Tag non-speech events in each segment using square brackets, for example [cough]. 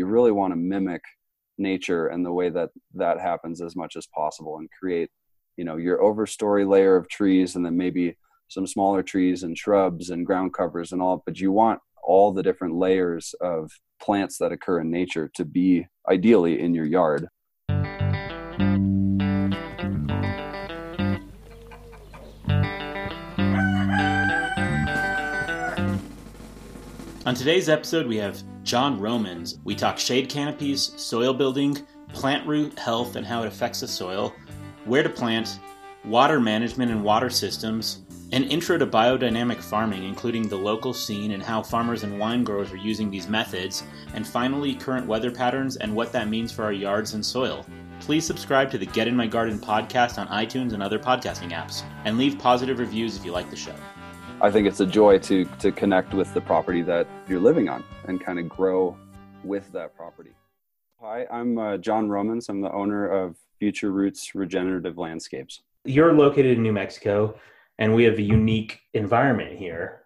you really want to mimic nature and the way that that happens as much as possible and create you know your overstory layer of trees and then maybe some smaller trees and shrubs and ground covers and all but you want all the different layers of plants that occur in nature to be ideally in your yard On today's episode, we have John Romans. We talk shade canopies, soil building, plant root health and how it affects the soil, where to plant, water management and water systems, an intro to biodynamic farming, including the local scene and how farmers and wine growers are using these methods, and finally, current weather patterns and what that means for our yards and soil. Please subscribe to the Get in My Garden podcast on iTunes and other podcasting apps, and leave positive reviews if you like the show. I think it's a joy to to connect with the property that you're living on and kind of grow with that property. Hi, I'm uh, John Romans. I'm the owner of Future Roots Regenerative Landscapes. You're located in New Mexico, and we have a unique environment here.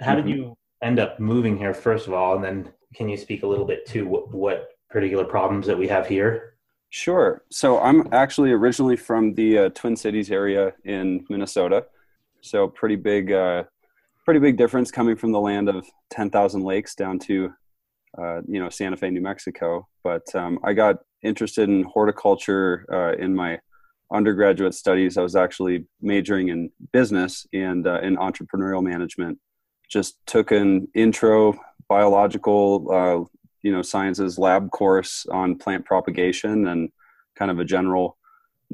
How mm-hmm. did you end up moving here, first of all, and then can you speak a little bit to what, what particular problems that we have here? Sure. So I'm actually originally from the uh, Twin Cities area in Minnesota. So pretty big, uh, pretty big difference coming from the land of 10,000 lakes down to, uh, you know, Santa Fe, New Mexico. But um, I got interested in horticulture uh, in my undergraduate studies. I was actually majoring in business and uh, in entrepreneurial management. Just took an intro biological, uh, you know, sciences lab course on plant propagation and kind of a general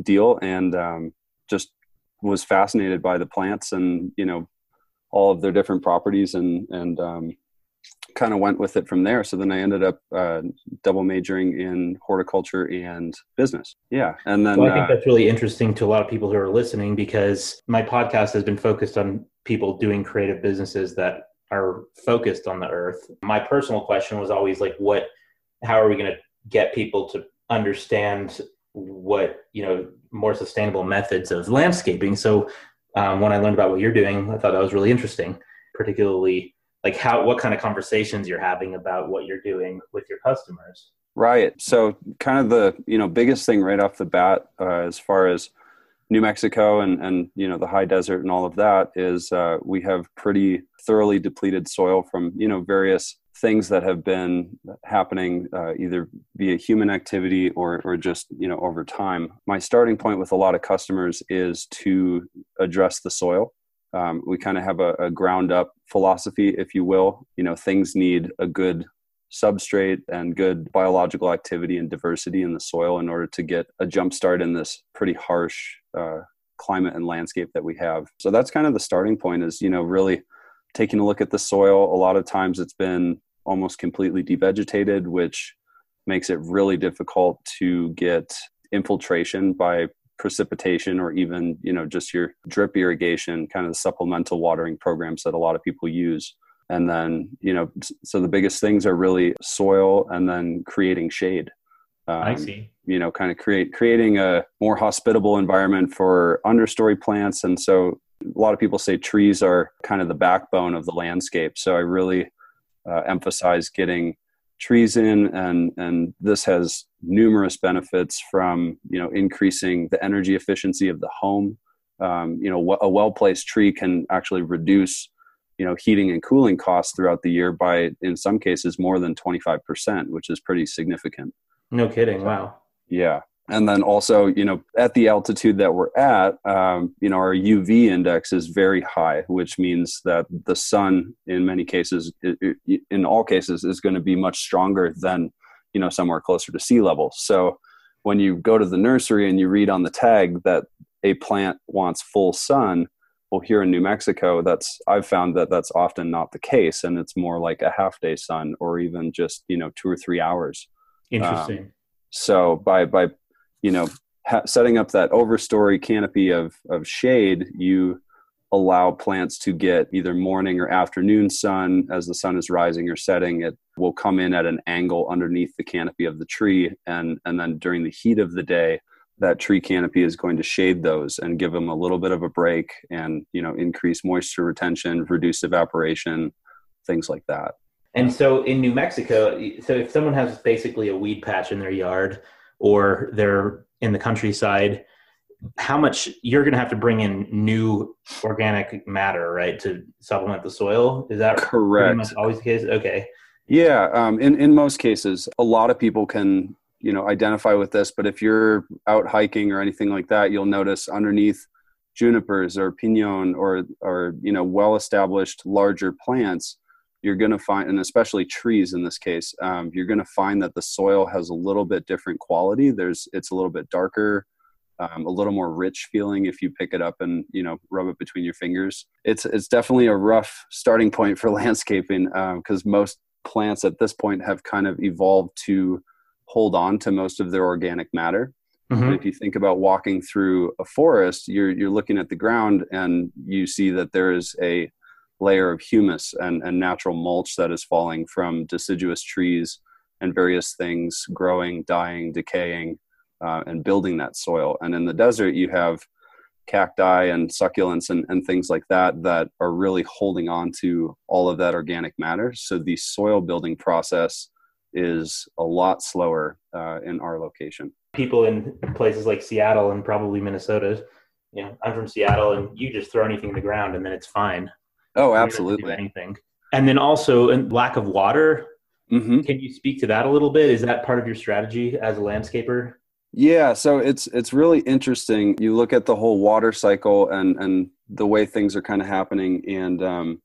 deal, and um, just was fascinated by the plants and you know all of their different properties and and um, kind of went with it from there. So then I ended up uh, double majoring in horticulture and business. Yeah, and then well, I think uh, that's really interesting to a lot of people who are listening because my podcast has been focused on people doing creative businesses that are focused on the earth. My personal question was always like, what? How are we going to get people to understand what you know more sustainable methods of landscaping. So um, when i learned about what you're doing i thought that was really interesting particularly like how what kind of conversations you're having about what you're doing with your customers. Right. So kind of the you know biggest thing right off the bat uh, as far as new mexico and and you know the high desert and all of that is uh, we have pretty thoroughly depleted soil from you know various things that have been happening uh, either via human activity or, or just you know over time. My starting point with a lot of customers is to address the soil. Um, we kind of have a, a, ground up philosophy if you will. You know things need a good substrate and good biological activity and diversity in the soil in order to get a jump start in this pretty harsh uh, climate and landscape that we have. So that's kind of the starting point is you know really taking a look at the soil. A lot of times it's been almost completely devegetated, which makes it really difficult to get infiltration by precipitation or even you know just your drip irrigation kind of the supplemental watering programs that a lot of people use and then you know so the biggest things are really soil and then creating shade. Um, i see. you know kind of create creating a more hospitable environment for understory plants. And so a lot of people say trees are kind of the backbone of the landscape. So i really uh, emphasize getting trees in and and this has numerous benefits from you know increasing the energy efficiency of the home. Um, you know a well placed tree can actually reduce you know heating and cooling costs throughout the year by in some cases more than 25% which is pretty significant. No kidding. Wow. yeah. And then also you know at the altitude that we're at um, you know our uv index is very high which means that the sun in many cases in all cases is going to be much stronger than you know somewhere closer to sea level. So when you go to the nursery and you read on the tag that a plant wants full sun well here in new mexico that's i've found that that's often not the case and it's more like a half day sun or even just you know two or three hours. Interesting. Um, so by by you know ha- setting up that overstory canopy of of shade you allow plants to get either morning or afternoon sun. As the sun is rising or setting it will come in at an angle underneath the canopy of the tree and and then during the heat of the day that tree canopy is going to shade those and give them a little bit of a break and you know increase moisture retention reduce evaporation things like that And so in New Mexico, so if someone has basically a weed patch in their yard or they're in the countryside, how much you're going to have to bring in new organic matter, right, to supplement the soil? Is that correct? Always the case. Okay. Yeah, um, in in most cases, a lot of people can you know identify with this. But if you're out hiking or anything like that, you'll notice underneath junipers or pinon or or you know well established larger plants you're going to find and especially trees in this case um, you're going to find that the soil has a little bit different quality there's it's a little bit darker um, a little more rich feeling if you pick it up and you know rub it between your fingers it's it's definitely a rough starting point for [laughs] landscaping because um, most plants at this point have kind of evolved to hold on to most of their organic matter Mm-hmm. If you think about walking through a forest, you're you're looking at the ground and you see that there is a layer of humus and, and natural mulch that is falling from deciduous trees and various things growing, dying, decaying, uh, and building that soil. And in the desert, you have cacti and succulents and, and things like that that are really holding on to all of that organic matter. So the soil building process is a lot slower uh, in our location people in places like Seattle and probably Minnesota. You know, I'm from Seattle, and you just throw anything in the ground, and then it's fine. Oh, absolutely. Anything, and then also in lack of water. Mm-hmm. Can you speak to that a little bit? Is that part of your strategy as a landscaper? Yeah, so it's it's really interesting. You look at the whole water cycle and and the way things are kind of happening, and um,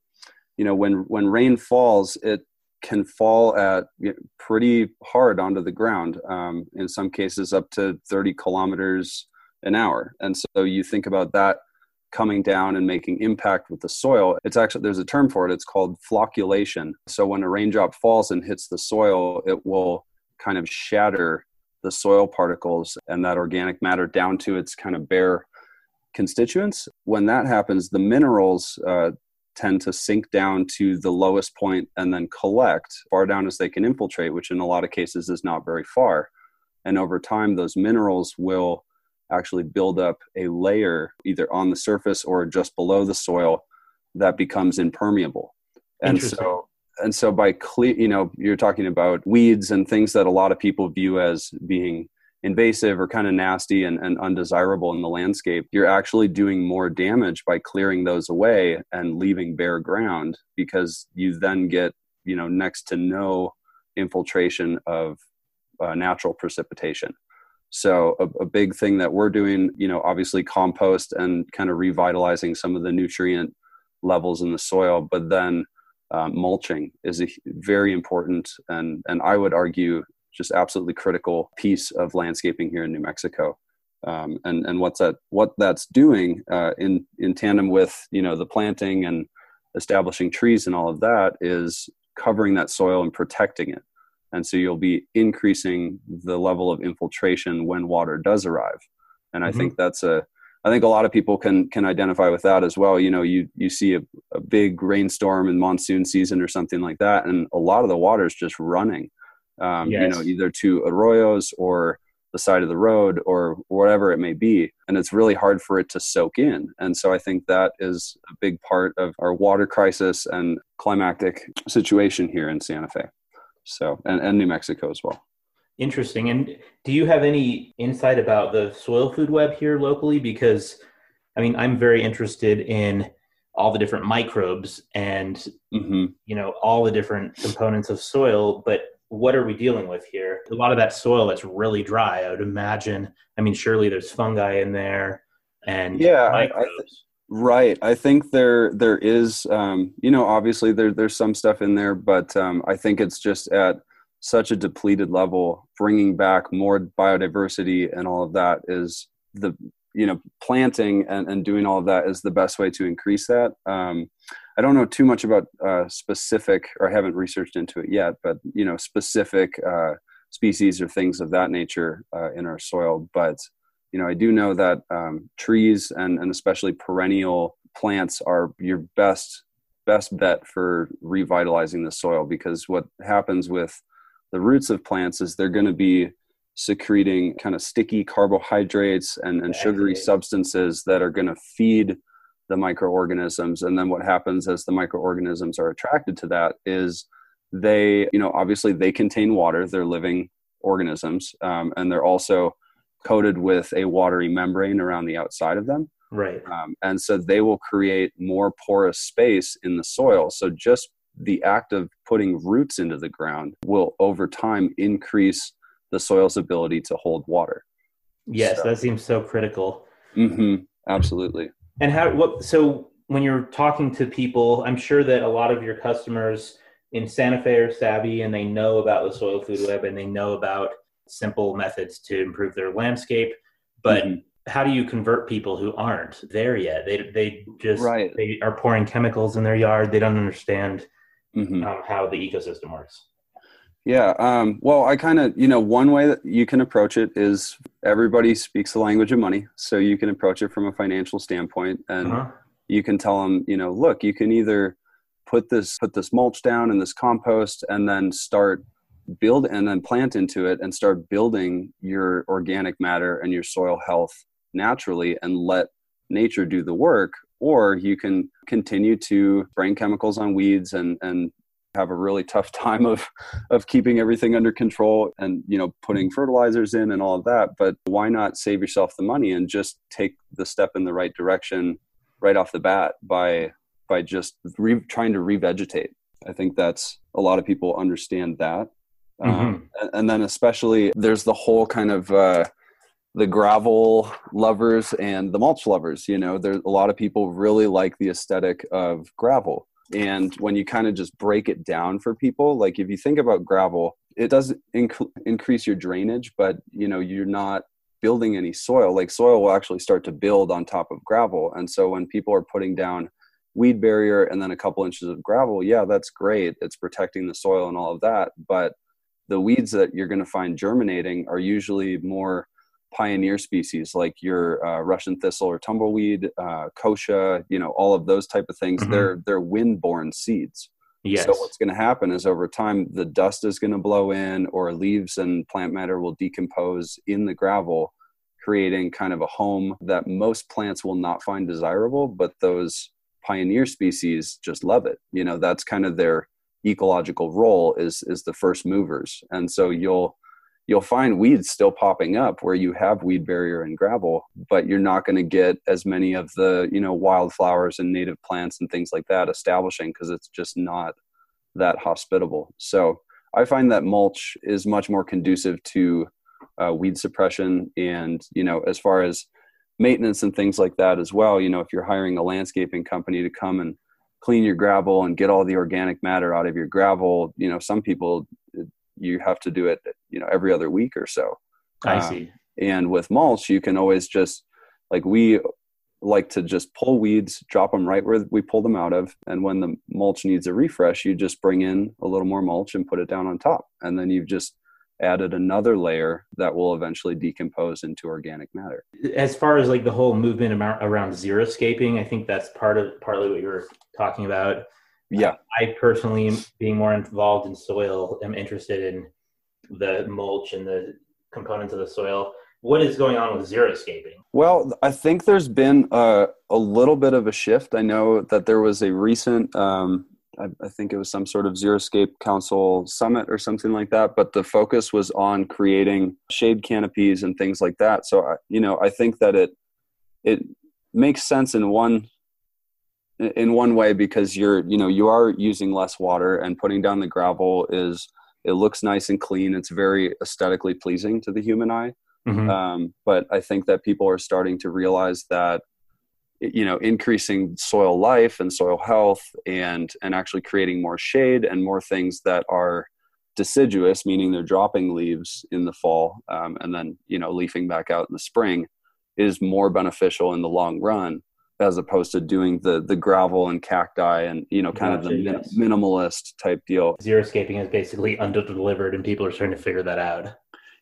you know when when rain falls, it can fall at pretty hard onto the ground um, in some cases up to 30 kilometers an hour. And so you think about that coming down and making impact with the soil. It's actually there's a term for it. It's called flocculation. So when a raindrop falls and hits the soil it will kind of shatter the soil particles and that organic matter down to its kind of bare constituents. When that happens the minerals uh, tend to sink down to the lowest point and then collect far down as they can infiltrate, which in a lot of cases is not very far. And over time, those minerals will actually build up a layer either on the surface or just below the soil that becomes impermeable. And so and so by clear you know you're talking about weeds and things that a lot of people view as being invasive or kind of nasty and, and undesirable in the landscape, you're actually doing more damage by clearing those away and leaving bare ground because you then get, you know, next to no infiltration of uh, natural precipitation. So a, a, big thing that we're doing, you know, obviously compost and kind of revitalizing some of the nutrient levels in the soil, but then um, mulching is a very important and and I would argue just absolutely critical piece of landscaping here in New Mexico. Um, and and what's that what that's doing uh, in in tandem with you know the planting and establishing trees and all of that is covering that soil and protecting it and so you'll be increasing the level of infiltration when water does arrive and i mm-hmm. think that's a i think a lot of people can can identify with that as well you know you you see a, a big rainstorm in monsoon season or something like that and a lot of the water is just running um, yes. you know, either to arroyos or the side of the road or whatever it may be. And it's really hard for it to soak in. And so I think that is a big part of our water crisis and climatic situation here in Santa Fe. So, and, and New Mexico as well. Interesting. And do you have any insight about the soil food web here locally? Because, I mean, I'm very interested in all the different microbes and, mm-hmm. you know, all the different components of soil, but what are we dealing with here? A lot of that soil that's really dry, I would imagine. I mean, surely there's fungi in there and yeah, I, I right. I think there there is, um, you know, obviously there there's some stuff in there, but um, I think it's just at such a depleted level. Bringing back more biodiversity and all of that is the you know planting and, and doing all of that is the best way to increase that. Um, I don't know too much about uh, specific, or I haven't researched into it yet, but you know, specific uh, species or things of that nature uh, in our soil. But you know, I do know that um, trees and and especially perennial plants are your best best bet for revitalizing the soil because what happens with the roots of plants is they're going to be secreting kind of sticky carbohydrates and, and sugary substances that are going to feed the microorganisms. And then what happens as the microorganisms are attracted to that is they you know obviously they contain water they're living organisms um, and they're also coated with a watery membrane around the outside of them. Right. Um, and so they will create more porous space in the soil. So just the act of putting roots into the ground will over time increase the soil's ability to hold water. Yes so. that seems so critical. Mm-hmm, absolutely and how what so when you're talking to people i'm sure that a lot of your customers in Santa Fe are savvy and they know about the soil food web and they know about simple methods to improve their landscape. But mm-hmm. how do you convert people who aren't there yet? They they just right. they are pouring chemicals in their yard. They don't understand mm-hmm. um, how the ecosystem works. Yeah. Um, well, I kind of, you know, one way that you can approach it is everybody speaks the language of money. So you can approach it from a financial standpoint and uh-huh. you can tell them, you know, look, you can either put this put this mulch down and this compost and then start build and then plant into it and start building your organic matter and your soil health naturally and let nature do the work or you can continue to spraying chemicals on weeds and and have a really tough [laughs] time of of keeping everything under control and you know putting fertilizers in and all of that but why not save yourself the money and just take the step in the right direction right off the bat by by just re- trying to revegetate. I think that's a lot of people understand that. Mm-hmm. Um, and then especially there's the whole kind of uh, the gravel lovers and the mulch lovers. You know, there's a lot of people really like the aesthetic of gravel. And when you kind of just break it down for people, like if you think about gravel, it does inc- increase your drainage, but you know you're not building any soil. Like soil will actually start to build on top of gravel. And so when people are putting down weed barrier and then a couple inches of gravel, yeah, that's great. It's protecting the soil and all of that. But the weeds that you're going to find germinating are usually more pioneer species like your uh, Russian thistle or tumbleweed, uh, kochia, you know, all of those type of things. Mm-hmm. They're they're wind-borne seeds. Yes. So what's going to happen is over time the dust is going to blow in, or leaves and plant matter will decompose in the gravel, creating kind of a home that most plants will not find desirable, but those pioneer species just love it you know that's kind of their ecological role is is the first movers and so you'll you'll find weeds still popping up where you have weed barrier and gravel but you're not going to get as many of the you know wildflowers and native plants and things like that establishing because it's just not that hospitable so i find that mulch is much more conducive to uh, weed suppression and you know as far as maintenance and things like that as well. You know, if you're hiring a landscaping company to come and clean your gravel and get all the organic matter out of your gravel, you know, some people you have to do it, you know, every other week or so. I um, see. And with mulch, you can always just like we like to just pull weeds, drop them right where we pull them out of, and when the mulch needs a refresh, you just bring in a little more mulch and put it down on top, and then you've just added another layer that will eventually decompose into organic matter. As far as like the whole movement around xeriscaping, I think that's part of partly what you were talking about. Yeah. I personally, being more involved in soil, am interested in the mulch and the components of the soil. What is going on with xeriscaping? Well, I think there's been a, a little bit of a shift. I know that there was a recent um, I, I, think it was some sort of Xeriscape Council summit or something like that. But the focus was on creating shade canopies and things like that. So I, you know, I think that it it makes sense in one in one way because you're you know you are using less water and putting down the gravel is it looks nice and clean. It's very aesthetically pleasing to the human eye. Mm-hmm. Um, but I think that people are starting to realize that you know increasing soil life and soil health and and actually creating more shade and more things that are deciduous meaning they're dropping leaves in the fall um, and then you know leafing back out in the spring is more beneficial in the long run as opposed to doing the the gravel and cacti and you know kind gotcha, of the yes. minimalist type deal Zero xeriscaping is basically underdelivered and people are starting to figure that out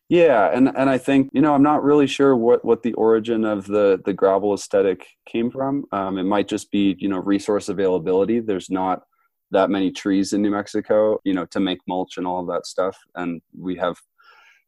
yeah, and and I think you know I'm not really sure what what the origin of the the gravel aesthetic came from. Um, it might just be you know resource availability. There's not that many trees in New Mexico, you know, to make mulch and all of that stuff, and we have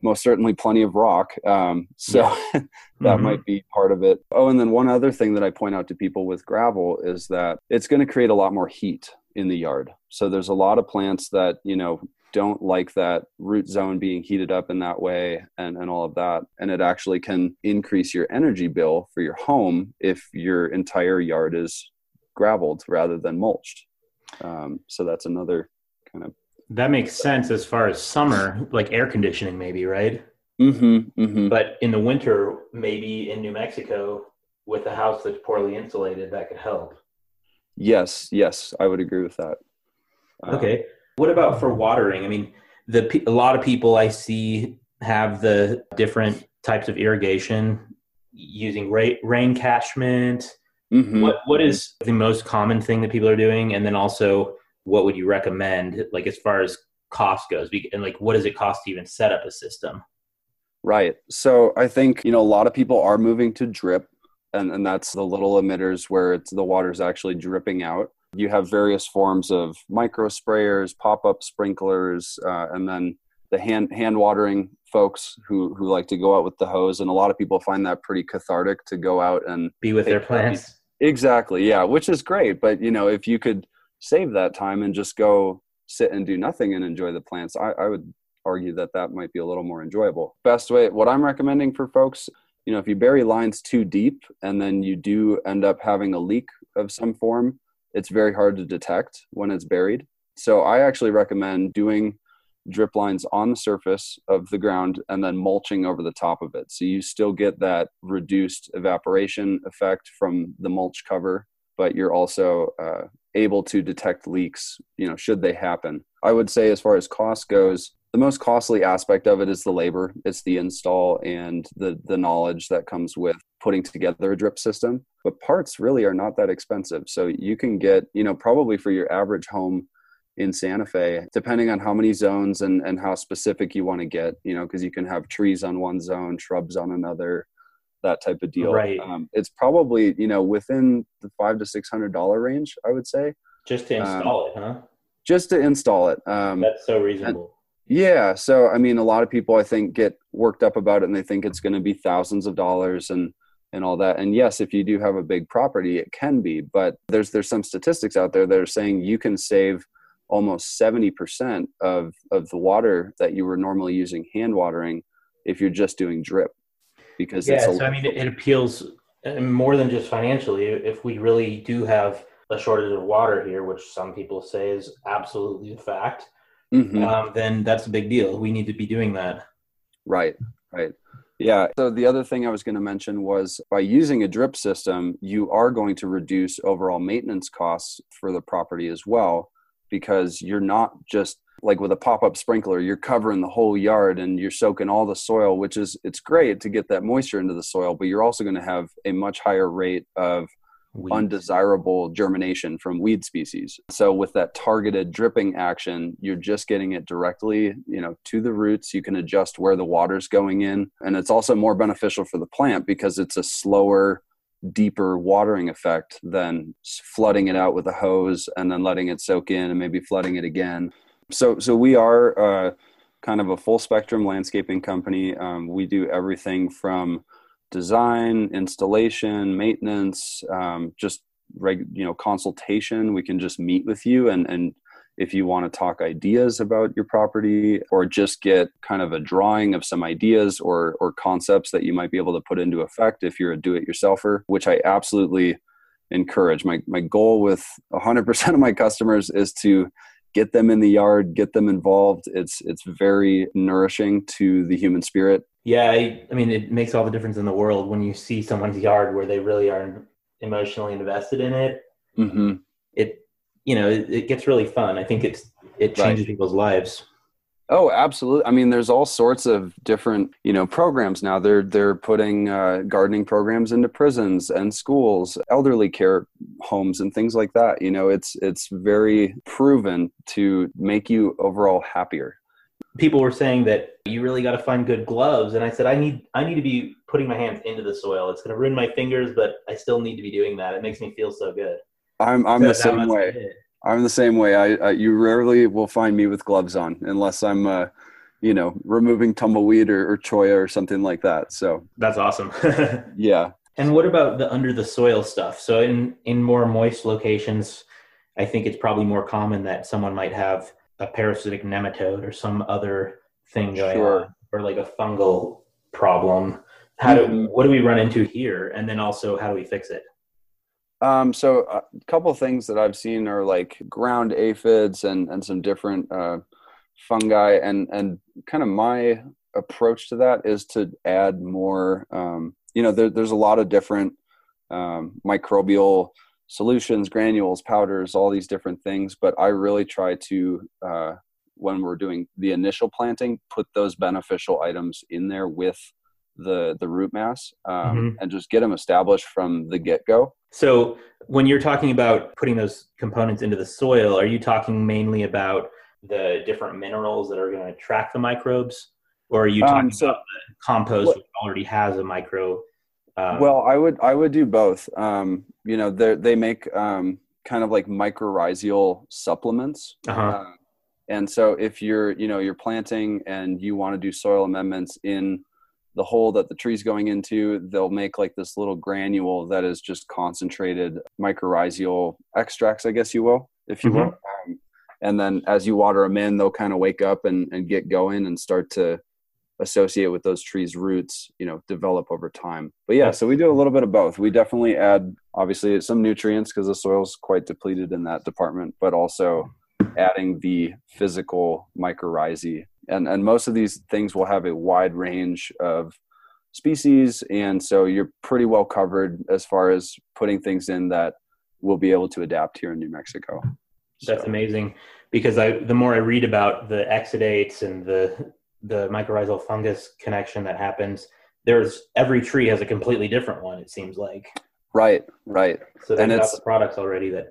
most certainly plenty of rock. Um, so yeah. [laughs] that mm-hmm. might be part of it. Oh, and then one other thing that I point out to people with gravel is that it's going to create a lot more heat. in the yard. So there's a lot of plants that, you know, don't like that root zone being heated up in that way and, and all of that. And it actually can increase your energy bill for your home if your entire yard is graveled rather than mulched. Um, so that's another kind of. That makes sense as far as summer, like air conditioning, maybe, right? Mm-hmm, mm-hmm. But in the winter, maybe in New Mexico, with a house that's poorly insulated, that could help. Yes, yes, I would agree with that. Um, okay. What about for watering? I mean, the a lot of people I see have the different types of irrigation using rain, rain catchment. Mm-hmm. What what is the most common thing that people are doing, and then also what would you recommend, like as far as cost goes, and like what does it cost to even set up a system? Right. So I think you know a lot of people are moving to drip and, and that's the little emitters where it's the water's actually dripping out. You have various forms of micro sprayers, pop up sprinklers, uh, and then the hand hand watering folks who who like to go out with the hose. And a lot of people find that pretty cathartic to go out and be with their plants. Exactly, yeah, which is great. But you know, if you could save that time and just go sit and do nothing and enjoy the plants, I, I would argue that that might be a little more enjoyable. Best way, what I'm recommending for folks you know if you bury lines too deep and then you do end up having a leak of some form it's very hard to detect when it's buried. So i actually recommend doing drip lines on the surface of the ground and then mulching over the top of it. So you still get that reduced evaporation effect from the mulch cover but you're also uh, able to detect leaks you know should they happen. I would say as far as cost goes the most costly aspect of it is the labor. It's the install and the the knowledge that comes with putting together a drip system. But parts really are not that expensive. So you can get you know probably for your average home in santa fe depending on how many zones and and how specific you want to get you know because you can have trees on one zone shrubs on another that type of deal. Right. Um, it's probably you know within the five to six hundred dollar range i would say. Just to install um, it huh? just to install it. Um, that's so reasonable. yeah. So, I mean, a lot of people I think get worked up about it and they think it's going to be thousands of dollars and, and all that. And yes, if you do have a big property, it can be, but there's, there's some statistics out there that are saying you can save almost 70% of, of the water that you were normally using hand watering if you're just doing drip because yeah, so I mean, it, it appeals uh, more than just financially. If we really do have a shortage of water here, which some people say is absolutely a fact, mm-hmm. um, then that's a big deal. We need to be doing that. Right, right. Yeah. So the other thing I was going to mention was by using a drip system, you are going to reduce overall maintenance costs for the property as well, because you're not just like with a pop-up sprinkler, you're covering the whole yard and you're soaking all the soil, which is it's great to get that moisture into the soil, but you're also going to have a much higher rate of Weeds. undesirable germination from weed species. So with that targeted dripping action, you're just getting it directly, you know, to the roots. You can adjust where the water's going in, and it's also more beneficial for the plant because it's a slower deeper watering effect than flooding it out with a hose and then letting it soak in and maybe flooding it again. So so we are uh, kind of a full spectrum landscaping company. Um, we do everything from design, installation, maintenance, um, just reg, you know consultation. We can just meet with you and and if you want to talk ideas about your property or just get kind of a drawing of some ideas or or concepts that you might be able to put into effect if you're a do-it-yourselfer, which I absolutely encourage. My my goal with 100% of my customers is to get them in the yard, get them involved. It's it's very nourishing to the human spirit. Yeah, I, I, mean, it makes all the difference in the world when you see someone's yard where they really are emotionally invested in it. Mm-hmm. It, you know, it, it, gets really fun. I think it's it changes right. people's lives. Oh, absolutely. I mean, there's all sorts of different, you know, programs now. They're they're putting uh, gardening programs into prisons and schools, elderly care homes, and things like that. You know, it's it's very proven to make you overall happier. People were saying that you really got to find good gloves, and I said I need I need to be putting my hands into the soil. It's going to ruin my fingers, but I still need to be doing that. It makes me feel so good. I'm I'm so the same way. I'm the same way. I, I, you rarely will find me with gloves on unless I'm, uh, you know, removing tumbleweed or, or cholla or something like that. So that's awesome. [laughs] yeah. And what about the under the soil stuff? So in in more moist locations, I think it's probably more common that someone might have a parasitic nematode or some other thing going sure. on, or like a fungal problem. How do mm-hmm. what do we run into here, and then also how do we fix it? Um, so a couple things that I've seen are like ground aphids and and some different uh, fungi, and and kind of my approach to that is to add more. Um, you know, there, there's a lot of different um, microbial solutions, granules, powders, all these different things. But I really try to, uh, when we're doing the initial planting, put those beneficial items in there with the the root mass um, mm-hmm. and just get them established from the get go. So when you're talking about putting those components into the soil, are you talking mainly about the different minerals that are going to attract the microbes, or are you talking um, so, about compost what, which already has a micro um, well, I would I would do both. Um, you know, they they make um, kind of like mycorrhizal supplements. Uh-huh. Uh, and so if you're you know you're planting and you want to do soil amendments in the hole that the tree's going into, they'll make like this little granule that is just concentrated mycorrhizal extracts, I guess you will, if you mm-hmm. will. Um, and then as you water them in, they'll kind of wake up and, and get going and start to associate with those trees roots you know develop over time but yeah so we do a little bit of both we definitely add obviously some nutrients because the soil's quite depleted in that department but also adding the physical mycorrhizae and and most of these things will have a wide range of species. And so you're pretty well covered as far as putting things in that will be able to adapt here in new mexico. That's so. amazing. Because i the more i read about the exudates and the the mycorrhizal fungus connection that happens there's every tree has a completely different one it seems like. Right right. So they've and got the products already that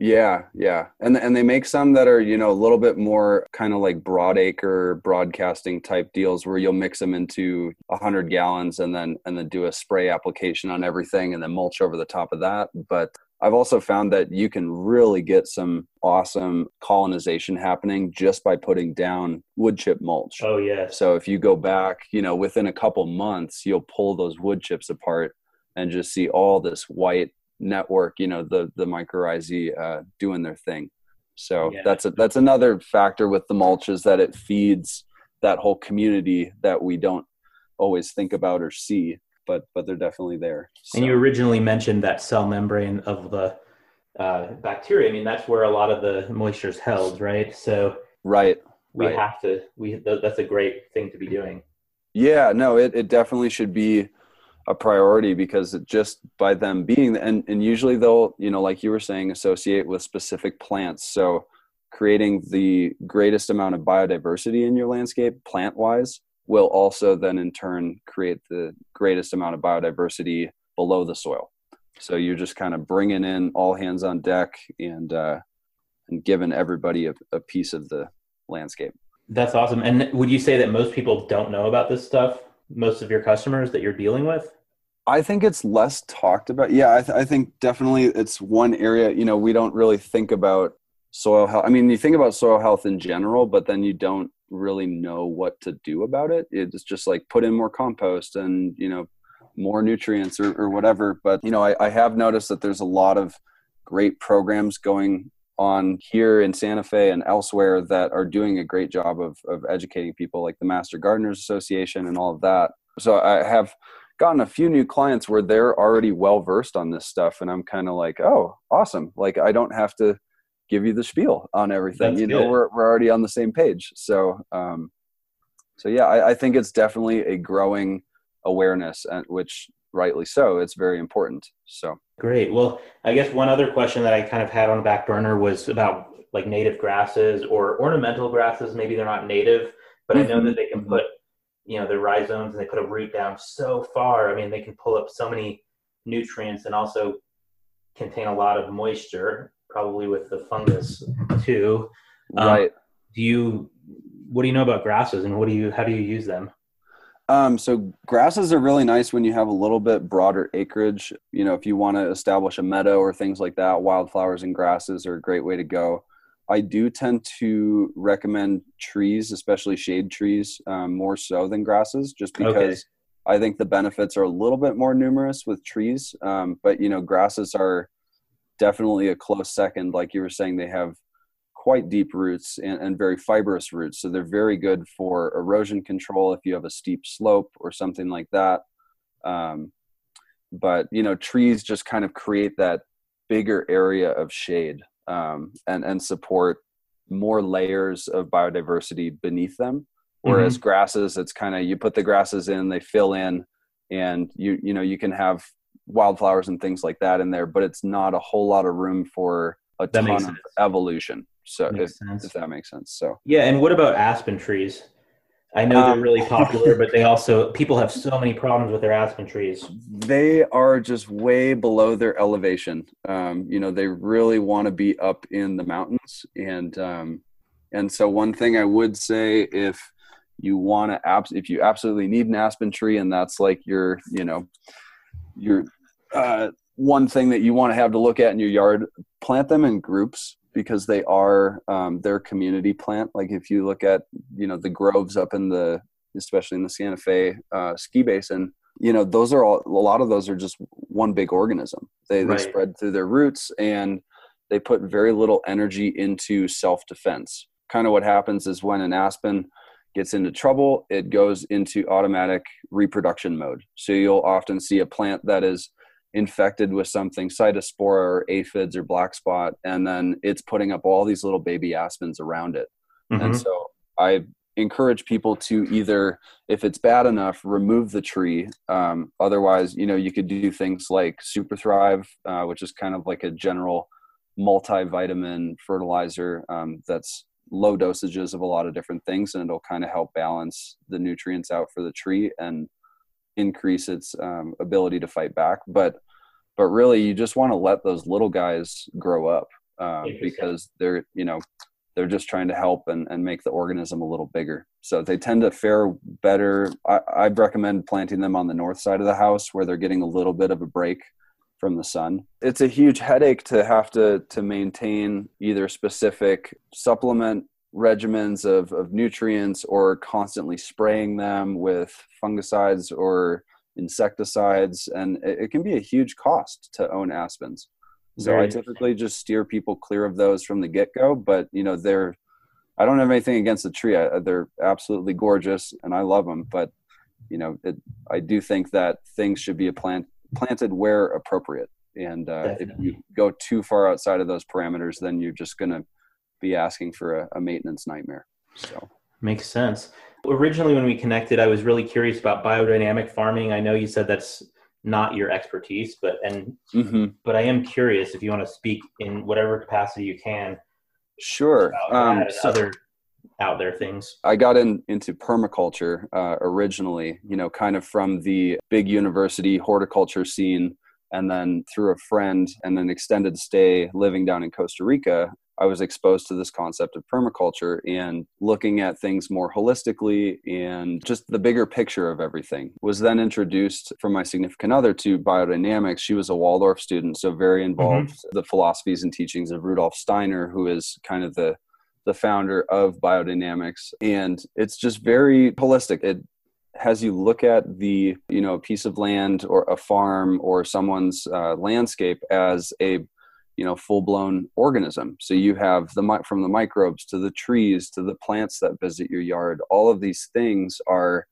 yeah yeah and and they make some that are you know a little bit more kind of like broadacre broadcasting type deals where you'll mix them into 100 gallons and then and then do a spray application on everything and then mulch over the top of that but I've also found that you can really get some awesome colonization happening just by putting down wood chip mulch. Oh yeah. So if you go back, you know, within a couple months, you'll pull those wood chips apart and just see all this white network, you know, the the mycorrhizae uh, doing their thing. So yeah. that's a, that's another factor with the mulch is that it feeds that whole community that we don't always think about or see but but they're definitely there. So. And you originally mentioned that cell membrane of the uh, bacteria. I mean, that's where a lot of the moisture is held, right? So right, we right. have to. We that's a great thing to be doing. Yeah, no, it it definitely should be a priority because just by them being and and usually they'll you know like you were saying associate with specific plants so creating the greatest amount of biodiversity in your landscape plant wise will also then in turn create the greatest amount of biodiversity below the soil. So you're just kind of bringing in all hands on deck and uh, and giving everybody a, a piece of the landscape. That's awesome. And would you say that most people don't know about this stuff? Most of your customers that you're dealing with? I think it's less talked about. Yeah, I, th- I think definitely it's one area. You know, we don't really think about soil health. I mean, you think about soil health in general, but then you don't really know what to do about it. It's just like put in more compost and, you know, more nutrients or, or whatever. But, you know, I, I have noticed that there's a lot of great programs going on here in Santa Fe and elsewhere that are doing a great job of, of educating people, like the Master Gardeners Association and all of that. So I have gotten a few new clients where they're already well versed on this stuff, and I'm kind of like, oh, awesome! Like I don't have to give you the spiel on everything. That's you know, we're we're already on the same page. So um, so yeah, I, I think it's definitely a growing awareness, and which rightly so. It's very important. So great. Well, I guess one other question that I kind of had on the back burner was about like native grasses or ornamental grasses. Maybe they're not native, but mm-hmm. I know that they can put you know their rhizomes and they put a root down so far. I mean, they can pull up so many nutrients and also contain a lot of moisture probably with the fungus too. Um, right. Do you? What do you know about grasses, and what do you? How do you use them? Um, so grasses are really nice when you have a little bit broader acreage. You know, if you want to establish a meadow or things like that, wildflowers and grasses are a great way to go. I do tend to recommend trees, especially shade trees, um, more so than grasses, just because okay. I think the benefits are a little bit more numerous with trees. Um, but you know, grasses are definitely a close second. Like you were saying, they have quite deep roots and, and, very fibrous roots. So they're very good for erosion control if you have a steep slope or something like that. Um, but you know, trees just kind of create that bigger area of shade um, and and support more layers of biodiversity beneath them. Whereas mm-hmm. grasses, it's kind of you put the grasses in, they fill in, and you you know you can have wildflowers and things like that in there, but it's not a whole lot of room for a that ton of evolution. So if, if, that makes sense. So yeah, and what about aspen trees? I know they're um, really [laughs] popular, but they also people have so many problems with their aspen trees. They are just way below their elevation. Um, you know, they really want to be up in the mountains, and um, and so one thing I would say if you want to abs- if you absolutely need an aspen tree, and that's like your you know your uh, one thing that you want to have to look at in your yard, plant them in groups because they are um, their community plant. Like if you look at you know the groves up in the especially in the Santa Fe uh, ski basin, you know those are all a lot of those are just one big organism. They right. they spread through their roots and they put very little energy into self defense. Kind of what happens is when an aspen gets into trouble, it goes into automatic reproduction mode. So you'll often see a plant that is infected with something, cytospora or aphids or black spot, and then it's putting up all these little baby aspens around it. Mm-hmm. And so I encourage people to either, if it's bad enough, remove the tree. Um, otherwise, you know, you could do things like Super Thrive, uh, which is kind of like a general multivitamin fertilizer um, that's low dosages of a lot of different things and it'll kind of help balance the nutrients out for the tree and increase its um, ability to fight back but but really you just want to let those little guys grow up um, because they're you know they're just trying to help and, and make the organism a little bigger. So they tend to fare better. I, i'd recommend planting them on the north side of the house where they're getting a little bit of a break from the sun. It's a huge headache to have to to maintain either specific supplement regimens of, of nutrients or constantly spraying them with fungicides or insecticides and it, it can be a huge cost to own aspens. So Very i typically just steer people clear of those from the get-go but you know they're i don't have anything against the tree. I, they're absolutely gorgeous and i love them but you know it, i do think that things should be a plant planted where appropriate. And uh, if you go too far outside of those parameters, then you're just going to be asking for a, a maintenance nightmare. So makes sense. Originally, when we connected, I was really curious about biodynamic farming. I know you said that's not your expertise, but and mm-hmm. but I am curious if you want to speak in whatever capacity you can. Sure. Um, so, other out there things? I got in into permaculture uh, originally, you know, kind of from the big university horticulture scene. And then through a friend and an extended stay living down in Costa Rica, I was exposed to this concept of permaculture and looking at things more holistically and just the bigger picture of everything. Was then introduced from my significant other to biodynamics. She was a Waldorf student, so very involved mm-hmm. the philosophies and teachings of Rudolf Steiner, who is kind of the the founder of biodynamics and it's just very holistic it has you look at the you know piece of land or a farm or someone's uh, landscape as a you know full blown organism. So you have the from the microbes to the trees to the plants that visit your yard all of these things are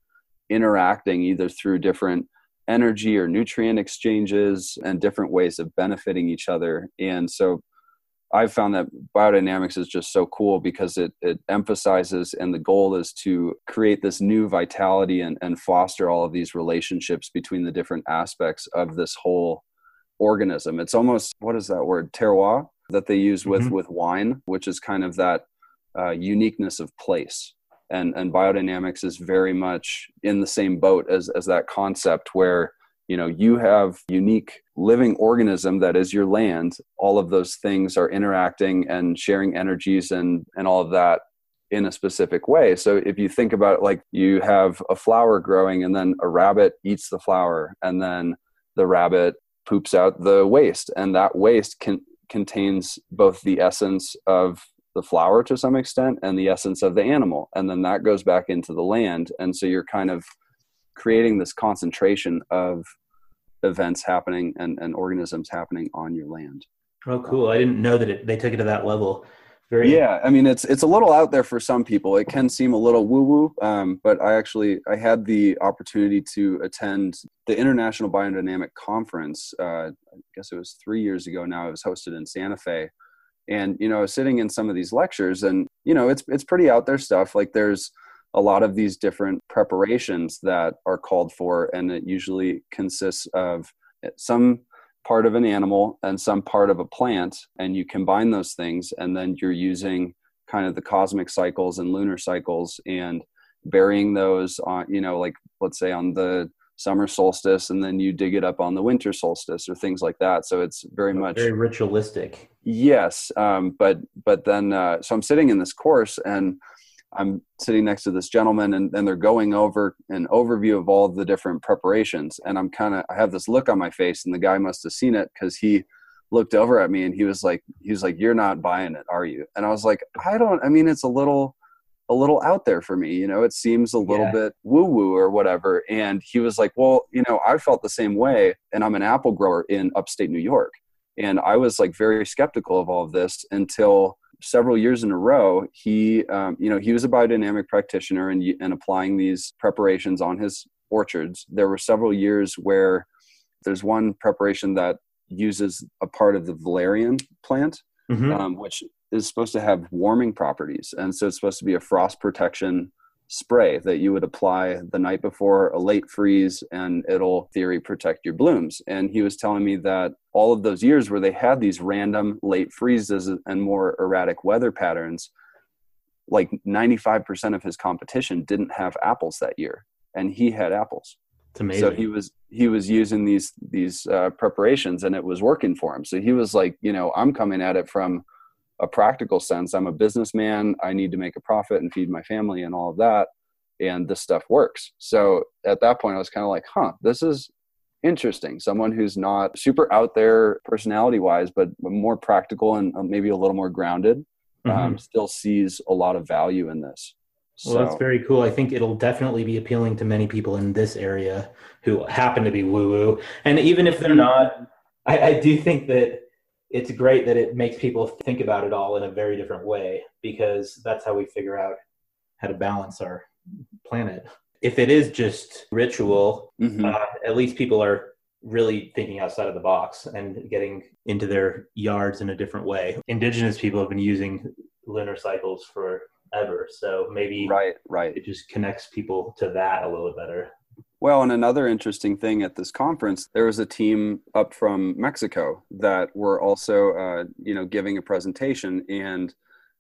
interacting either through different energy or nutrient exchanges and different ways of benefiting each other. And so I've found that biodynamics is just so cool because it, it emphasizes and the goal is to create this new vitality and, and foster all of these relationships between the different aspects of this whole organism. It's almost, what is that word, terroir, that they use with, mm-hmm. with wine, which is kind of that uh, uniqueness of place. And, and biodynamics is very much in the same boat as, as that concept where you know you have unique living organism that is your land all of those things are interacting and sharing energies and and all of that in a specific way so if you think about it like you have a flower growing and then a rabbit eats the flower and then the rabbit poops out the waste and that waste can, contains both the essence of the flower to some extent and the essence of the animal and then that goes back into the land and so you're kind of creating this concentration of events happening and, and organisms happening on your land. Oh, cool! I didn't know that it, they took it to that level. Very yeah, I mean it's it's a little out there for some people. It can seem a little woo woo, um, but I actually I had the opportunity to attend the International Biodynamic Conference. Uh, I guess it was three years ago now. It was hosted in Santa Fe, and you know sitting in some of these lectures, and you know it's it's pretty out there stuff. Like there's a lot of these different preparations that are called for, and it usually consists of some part of an animal and some part of a plant, and you combine those things, and then you're using kind of the cosmic cycles and lunar cycles and burying those on, you know, like let's say on the summer solstice, and then you dig it up on the winter solstice or things like that. So it's very much very ritualistic. Yes, um, but but then uh, so I'm sitting in this course and I'm sitting next to this gentleman and, and they're going over an overview of all the different preparations. And I'm kind of, I have this look on my face and the guy must have seen it because he looked over at me and he was like, he was like, you're not buying it, are you? And I was like, I don't, I mean, it's a little, a little out there for me, you know, it seems a little yeah. bit woo woo or whatever. And he was like, well, you know, I felt the same way and I'm an apple grower in upstate New York. And I was like very skeptical of all of this until several years in a row, he, um, you know, he was a biodynamic practitioner and, and applying these preparations on his orchards. There were several years where there's one preparation that uses a part of the valerian plant, mm-hmm. um, which is supposed to have warming properties. And so it's supposed to be a frost protection spray that you would apply the night before a late freeze and it'll theory protect your blooms. And he was telling me that all of those years where they had these random late freezes and more erratic weather patterns like 95% of his competition didn't have apples that year and he had apples. It's amazing. so he was he was using these these uh, preparations and it was working for him. So he was like you know i'm coming at it from a practical sense. I'm a businessman. I need to make a profit and feed my family and all of that. And this stuff works. So at that point i was kind of like huh this is interesting. Someone who's not super out there personality wise but more practical and uh, maybe a little more grounded um, mm-hmm. um, still sees a lot of value in this. Well so. that's very cool. I think it'll definitely be appealing to many people in this area who happen to be woo woo and even if they're not I, I do think that it's great that it makes people think about it all in a very different way because that's how we figure out how to balance our planet. If it is just ritual, mm-hmm. uh, at least people are really thinking outside of the box and getting into their yards in a different way. Indigenous people have been using lunar cycles forever, so maybe right, right. It just connects people to that a little better. Well, and another interesting thing at this conference, there was a team up from Mexico that were also, uh, you know, giving a presentation, and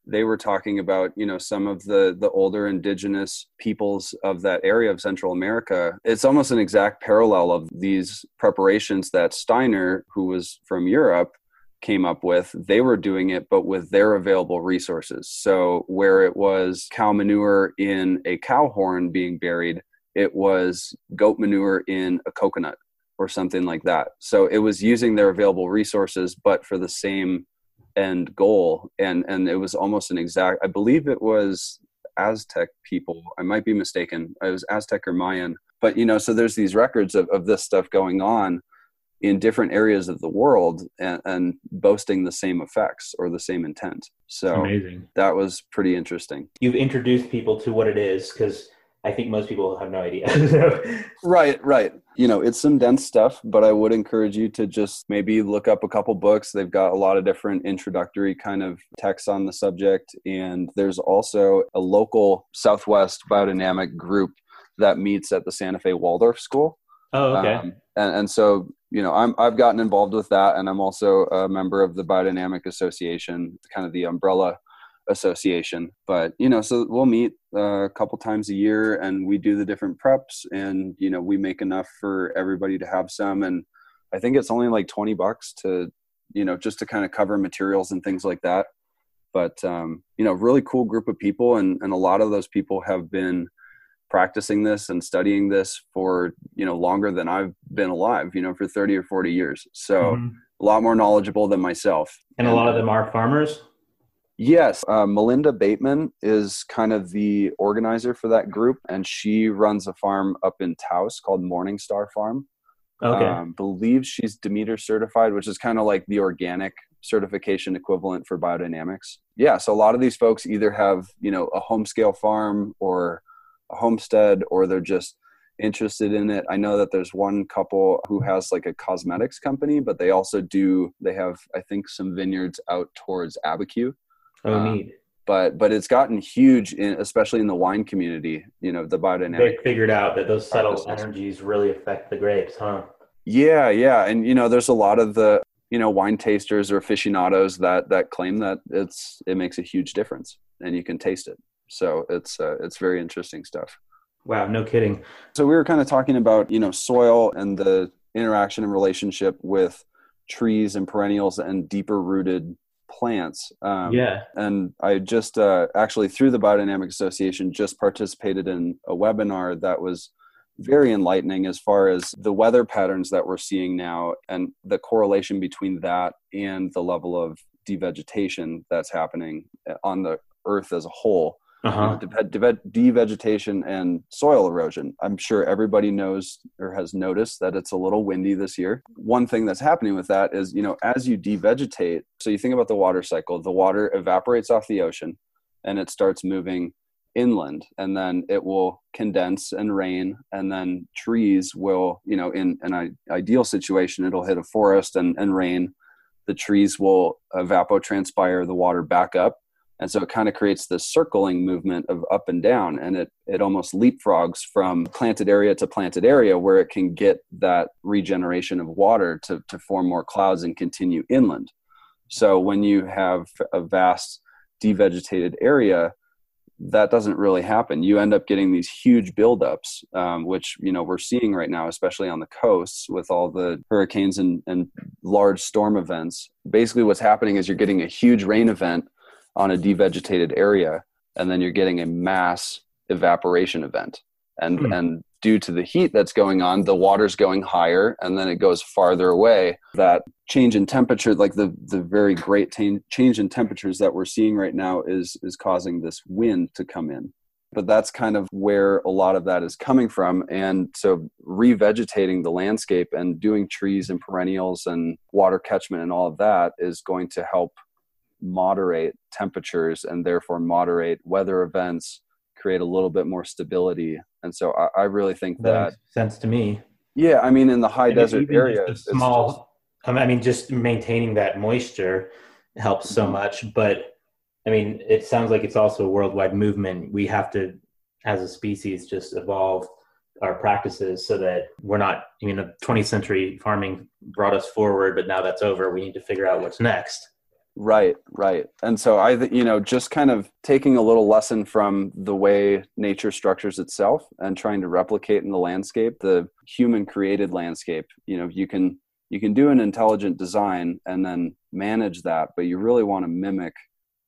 they were talking about, you know, some of the the older indigenous peoples of that area of Central America. It's almost an exact parallel of these preparations that Steiner, who was from Europe, came up with they were doing it but with their available resources so where it was cow manure in a cow horn being buried it was goat manure in a coconut or something like that. So it was using their available resources, but for the same end goal. And and it was almost an exact. I believe it was Aztec people. I might be mistaken. It was Aztec or Mayan. But you know, so there's these records of, of this stuff going on in different areas of the world and, and boasting the same effects or the same intent. So Amazing. that was pretty interesting. You've introduced people to what it is because I think most people have no idea. [laughs] right, right. You know, it's some dense stuff, but I would encourage you to just maybe look up a couple books. They've got a lot of different introductory kind of texts on the subject. And there's also a local Southwest biodynamic group that meets at the Santa Fe Waldorf School. Oh, okay. Um, and, and so, you know, I'm, I've gotten involved with that, and I'm also a member of the Biodynamic Association, kind of the umbrella association but you know so we'll meet uh, a couple times a year and we do the different preps and you know we make enough for everybody to have some. And i think it's only like 20 bucks to you know just to kind of cover materials and things like that. But um, you know really cool group of people and and a lot of those people have been practicing this and studying this for you know longer than i've been alive you know for 30 or 40 years. So mm-hmm. a lot more knowledgeable than myself. And, and a lot of them are farmers Yes, uh, Melinda Bateman is kind of the organizer for that group, and she runs a farm up in Taos called Morningstar Farm. Okay. Um, believe she's Demeter certified, which is kind of like the organic certification equivalent for biodynamics. Yeah, so a lot of these folks either have, you know, a home scale farm or a homestead or they're just interested in it. I know that there's one couple who has like a cosmetics company, but they also do they have I think some vineyards out towards Abiquiu. Oh, um, neat. But but it's gotten huge, in, especially in the wine community. You know, the biodynamic. They figured out that those subtle energies really affect the grapes, huh? Yeah, yeah, and you know, there's a lot of the you know wine tasters or aficionados that that claim that it's it makes a huge difference and you can taste it. So it's uh, it's very interesting stuff. Wow, no kidding. So we were kind of talking about, you know, soil and the interaction and relationship with trees and perennials and deeper rooted plants. Um, yeah. And I just uh, actually, through the Biodynamic Association, just participated in a webinar that was very enlightening as far as the weather patterns that we're seeing now and the correlation between that and the level of devegetation that's happening on the earth as a whole uh-huh. devegetation and soil erosion. I'm sure everybody knows or has noticed that it's a little windy this year. One thing that's happening with that is, you know, as you devegetate, so you think about the water cycle, the water evaporates off the ocean and it starts moving inland and then it will condense and rain and then trees will you know in an ideal situation it'll hit a forest and, and rain the trees will evapotranspire the water back up and so it kind of creates this circling movement of up and down and it it almost leapfrogs from planted area to planted area where it can get that regeneration of water to, to form more clouds and continue inland. So when you have a vast devegetated area that doesn't really happen. You end up getting these huge buildups um, which you know we're seeing right now especially on the coasts with all the hurricanes and, and large storm events. Basically what's happening is you're getting a huge rain event on a devegetated area and then you're getting a mass evaporation event. And mm. and due to the heat that's going on the water's going higher and then it goes farther away. That change in temperature like the the very great t- change in temperatures that we're seeing right now is is causing this wind to come in. But that's kind of where a lot of that is coming from. And so revegetating the landscape and doing trees and perennials and water catchment and all of that is going to help moderate temperatures and therefore moderate weather events, create a little bit more stability. And so I, I really think that, that makes sense to me. Yeah, I mean, in the high desert area, small. Just, I mean, just maintaining that moisture helps so mm-hmm. much. But I mean, it sounds like it's also a worldwide movement. We have to, as a species, just evolve our practices so that we're not. I mean, 20th century farming brought us forward, but now that's over. We need to figure out what's next. Right, right. And so I, you know, just kind of taking a little lesson from the way nature structures itself and trying to replicate in the landscape, the human created landscape. You know, you can you can do an intelligent design and then manage that, but you really want to mimic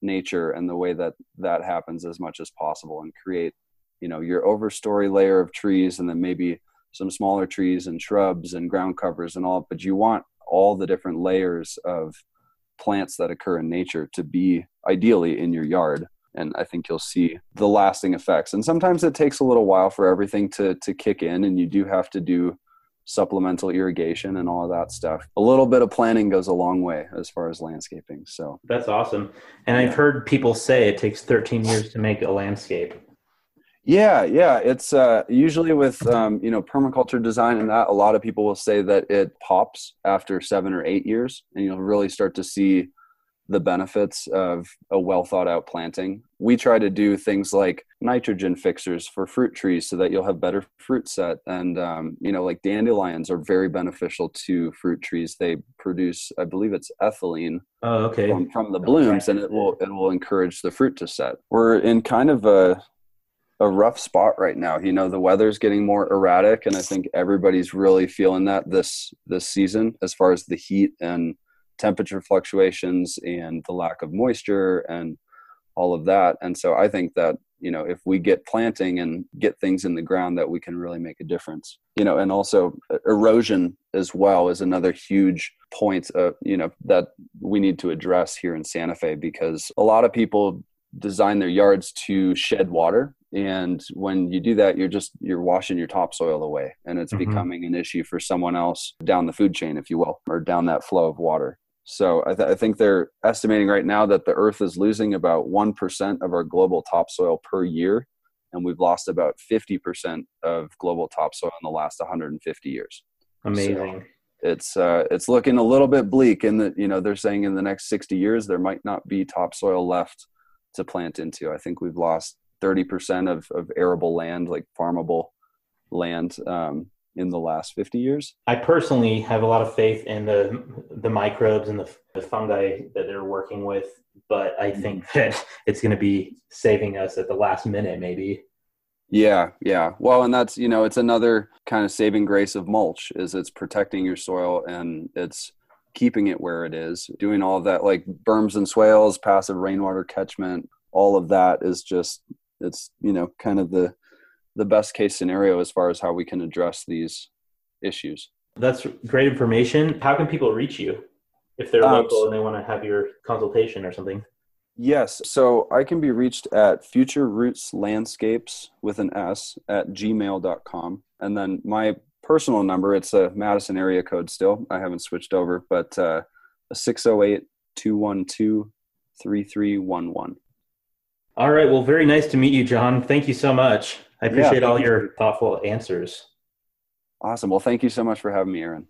nature and the way that that happens as much as possible and create, you know, your overstory layer of trees and then maybe some smaller trees and shrubs and ground covers and all, but you want all the different layers of plants that occur in nature to be ideally in your yard. And i think you'll see the lasting effects. And sometimes it takes a little while for everything to to kick in and you do have to do supplemental irrigation and all of that stuff. A little bit of planning goes a long way as far as landscaping so. That's awesome. And i've heard people say it takes 13 years to make a landscape yeah, yeah. It's uh, usually with um, you know permaculture design and that. A lot of people will say that it pops after seven or eight years, and you'll really start to see the benefits of a well thought out planting. We try to do things like nitrogen fixers for fruit trees so that you'll have better fruit set. And, um, you know, like dandelions are very beneficial to fruit trees. They produce, I believe it's ethylene oh, okay. from, from the blooms and it will, it will encourage the fruit to set. We're in kind of a, a rough spot right now. You know, the weather's getting more erratic, and I think everybody's really feeling that this this season as far as the heat and temperature fluctuations and the lack of moisture and all of that. And so I think that you know if we get planting and get things in the ground that we can really make a difference you know and also erosion as well is another huge point of you know that we need to address here in santa fe because a lot of people design their yards to shed water and when you do that you're just you're washing your topsoil away and it's mm-hmm. becoming an issue for someone else down the food chain if you will or down that flow of water So I, th- I think they're estimating right now that the Earth is losing about 1% of our global topsoil per year. And we've lost about 50% of global topsoil in the last 150 years. Amazing. So it's uh, it's looking a little bit bleak in that you know they're saying in the next 60 years there might not be topsoil left to plant into. I think we've lost 30% of, of arable land, like farmable land, um, in the last 50 years. I personally have a lot of faith in the the microbes and the, the fungi that they're working with, but I think mm-hmm. that it's going to be saving us at the last minute, maybe. Yeah, yeah. Well, and that's you know it's another kind of saving grace of mulch is it's protecting your soil and it's keeping it where it is. Doing all that like berms and swales, passive rainwater catchment, all of that is just it's you know kind of the the best case scenario as far as how we can address these issues. That's great information. How can people reach you if they're um, local and they want to have your consultation or something? Yes. So I can be reached at future roots landscapes with an S at gmail.com. And then my personal number, it's a Madison area code still. I haven't switched over, but uh, 608 212 3311. All right. Well, very nice to meet you, John. Thank you so much. I appreciate yeah, all your thoughtful answers. Awesome. Well, thank you so much for having me, Aaron.